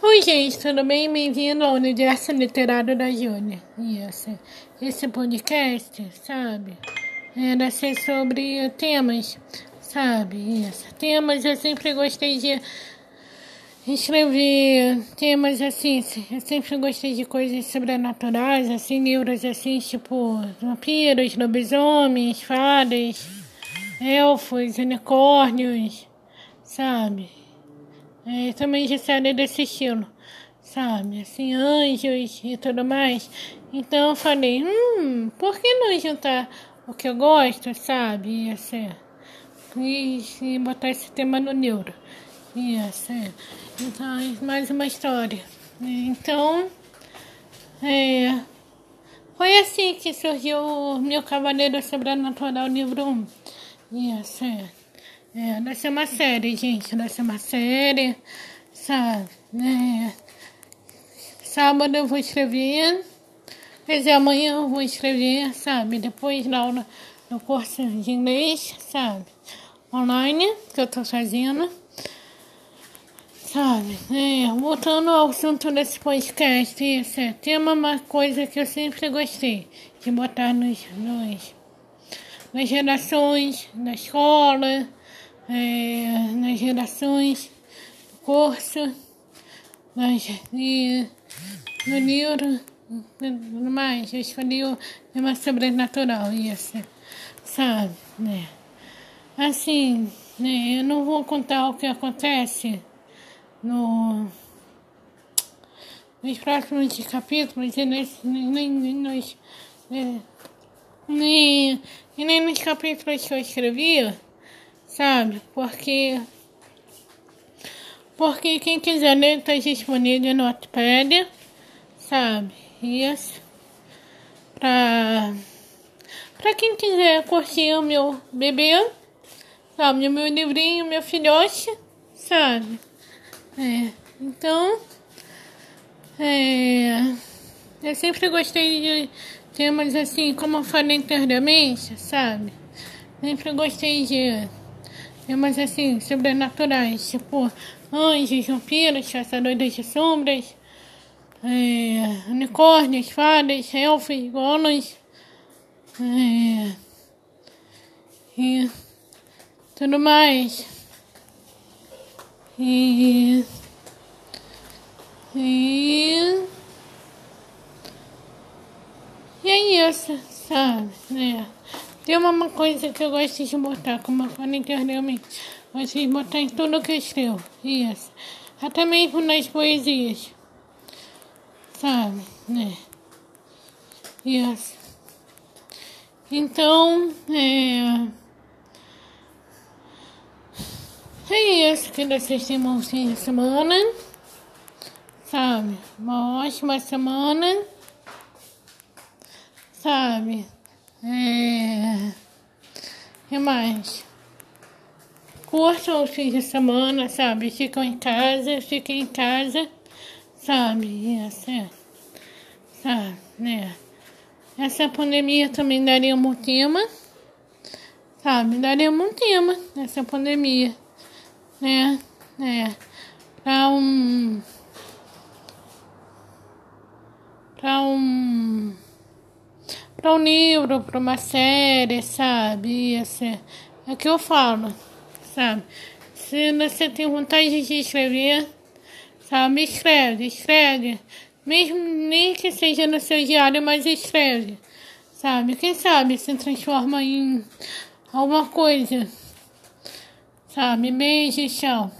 Oi, gente, tudo bem? Bem-vindo ao Universo Literário da Júlia. Isso. Esse podcast, sabe, era ser sobre temas, sabe? Isso. Temas eu sempre gostei de escrever temas assim. Eu sempre gostei de coisas sobrenaturais, assim, livros assim, tipo vampiros, lobisomens, fadas, elfos, unicórnios, sabe? É, também de série desse estilo, sabe? Assim, anjos e tudo mais. Então eu falei, hum, por que não juntar o que eu gosto, sabe? Assim, e, e botar esse tema no neuro. Isso, é. Então, mais uma história. Então, é, foi assim que surgiu o meu Cavaleiro Sobrenatural livro 1. Isso, é. É, vai ser uma série, gente. Vai ser uma série, sabe? É. Sábado eu vou escrever. Quer dizer, amanhã eu vou escrever, sabe? Depois na aula, no curso de inglês, sabe? Online, que eu tô fazendo. Sabe? É, voltando ao assunto desse podcast, isso é tema uma coisa que eu sempre gostei de botar nos, nos nas gerações, na escola, é, nas gerações do curso, nas, e, no livro, tudo mais. Eu escolhi o tema sobrenatural, isso, sabe, né? Assim, né, eu não vou contar o que acontece no, nos próximos capítulos e nem, nem, nem, nos, é, nem, nem nos capítulos que eu escrevi sabe? Porque porque quem quiser ler está disponível no Wattpad, sabe? Isso. Pra, pra quem quiser curtir o meu bebê, sabe? O meu livrinho, meu filhote, sabe? É, então, é, eu sempre gostei de temas assim, como eu falei anteriormente, sabe? Sempre gostei de temas assim, sobrenaturais, tipo anjos, vampiros, caçadores de sombras, é, unicórnios, fadas, elfos, golems, é, e tudo mais. E, e, e é isso, sabe? né tem uma coisa que eu gosto de botar, como eu falei anteriormente. Gosto de botar em tudo que eu escrevo. Isso. Até mesmo nas poesias. Sabe? Né? Isso. Então, é. É isso que vocês tenham um fim de semana. Sabe? Uma ótima semana. Sabe? É... que mais? Curtam os fins de semana, sabe? Ficam em casa, fiquem em casa, sabe? Essa, é, sabe, né? Essa pandemia também daria um tema, sabe? Daria um tema nessa pandemia, né? É, pra um... Pra um para um livro, para uma série, sabe? Isso é, é o que eu falo, sabe? Se você tem vontade de escrever, sabe? Escreve, escreve. Mesmo nem que seja no seu diário, mas escreve, sabe? Quem sabe se transforma em alguma coisa, sabe? Beijo, tchau.